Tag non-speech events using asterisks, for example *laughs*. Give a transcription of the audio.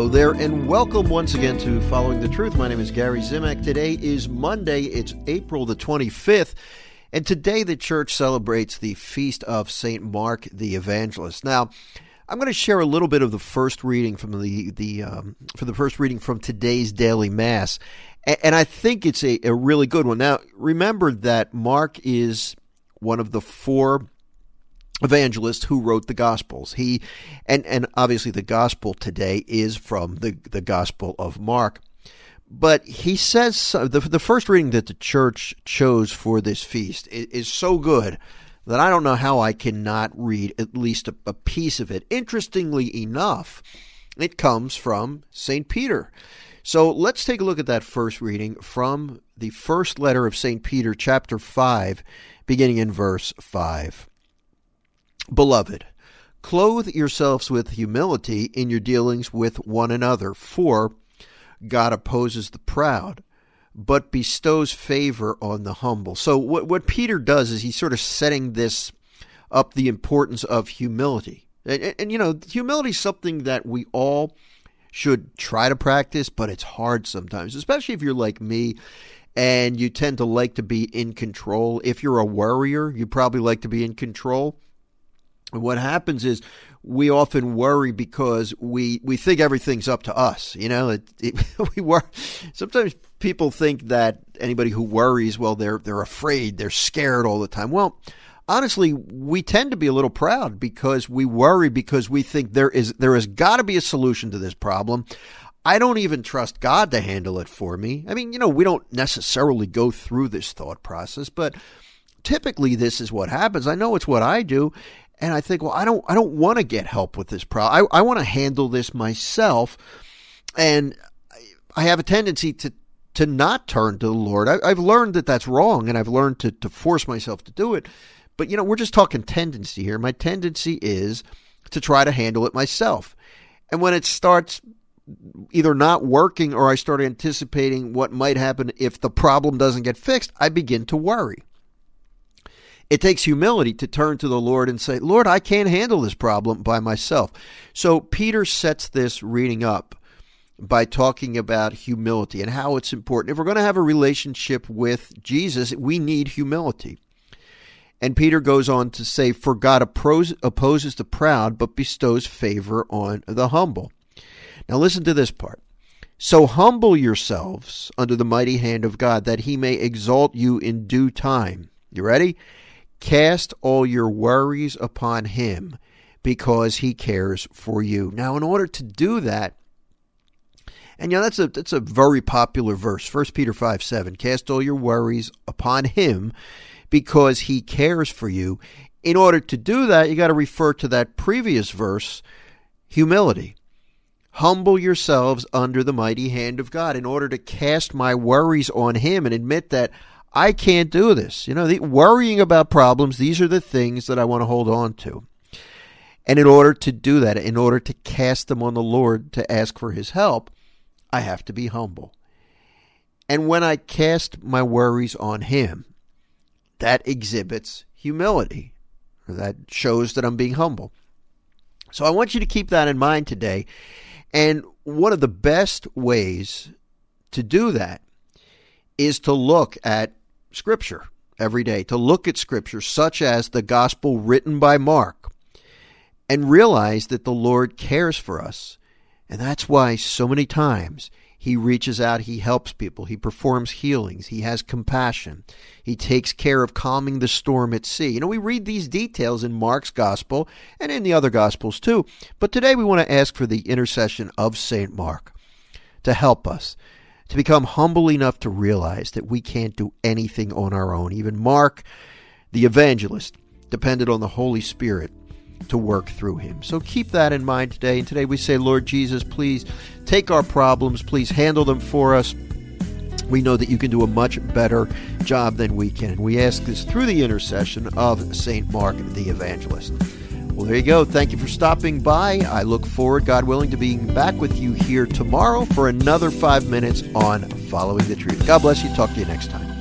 Hello there, and welcome once again to Following the Truth. My name is Gary Zimak. Today is Monday, it's April the 25th, and today the church celebrates the feast of St. Mark the Evangelist. Now, I'm going to share a little bit of the first reading from the, the um, for the first reading from today's daily Mass, and I think it's a, a really good one. Now, remember that Mark is one of the four evangelist who wrote the gospels he and and obviously the gospel today is from the the gospel of mark but he says the, the first reading that the church chose for this feast is, is so good that I don't know how I cannot read at least a, a piece of it. Interestingly enough, it comes from St. Peter. So let's take a look at that first reading from the first letter of St. Peter, chapter 5, beginning in verse 5. Beloved, clothe yourselves with humility in your dealings with one another, for God opposes the proud, but bestows favor on the humble. So, what, what Peter does is he's sort of setting this up the importance of humility. And, and, and you know, humility is something that we all should try to practice, but it's hard sometimes, especially if you're like me and you tend to like to be in control. If you're a worrier, you probably like to be in control. What happens is we often worry because we, we think everything's up to us. You know, it, it, *laughs* we wor- Sometimes people think that anybody who worries, well, they're they're afraid, they're scared all the time. Well, honestly, we tend to be a little proud because we worry because we think there is there has got to be a solution to this problem. I don't even trust God to handle it for me. I mean, you know, we don't necessarily go through this thought process, but typically this is what happens. I know it's what I do, and I think, well, I don't, I don't want to get help with this problem. I, I want to handle this myself, and I have a tendency to to not turn to the Lord. I, have learned that that's wrong, and I've learned to to force myself to do it. But you know, we're just talking tendency here. My tendency is to try to handle it myself, and when it starts either not working or I start anticipating what might happen if the problem doesn't get fixed, I begin to worry. It takes humility to turn to the Lord and say, Lord, I can't handle this problem by myself. So Peter sets this reading up by talking about humility and how it's important. If we're going to have a relationship with Jesus, we need humility. And Peter goes on to say, For God opposes the proud, but bestows favor on the humble. Now listen to this part. So humble yourselves under the mighty hand of God, that he may exalt you in due time. You ready? Cast all your worries upon him because he cares for you. Now, in order to do that, and you know that's a that's a very popular verse, 1 Peter 5 7. Cast all your worries upon him because he cares for you. In order to do that, you got to refer to that previous verse, humility. Humble yourselves under the mighty hand of God in order to cast my worries on him and admit that I can't do this. You know, the, worrying about problems, these are the things that I want to hold on to. And in order to do that, in order to cast them on the Lord to ask for his help, I have to be humble. And when I cast my worries on him, that exhibits humility. That shows that I'm being humble. So I want you to keep that in mind today. And one of the best ways to do that is to look at Scripture every day, to look at Scripture, such as the gospel written by Mark, and realize that the Lord cares for us. And that's why so many times he reaches out, he helps people, he performs healings, he has compassion, he takes care of calming the storm at sea. You know, we read these details in Mark's gospel and in the other gospels too. But today we want to ask for the intercession of St. Mark to help us to become humble enough to realize that we can't do anything on our own. Even Mark, the evangelist, depended on the Holy Spirit to work through him. So keep that in mind today. And today we say, Lord Jesus, please take our problems, please handle them for us. We know that you can do a much better job than we can. We ask this through the intercession of St. Mark the Evangelist. Well, there you go. Thank you for stopping by. I look forward, God willing, to being back with you here tomorrow for another five minutes on Following the Truth. God bless you. Talk to you next time.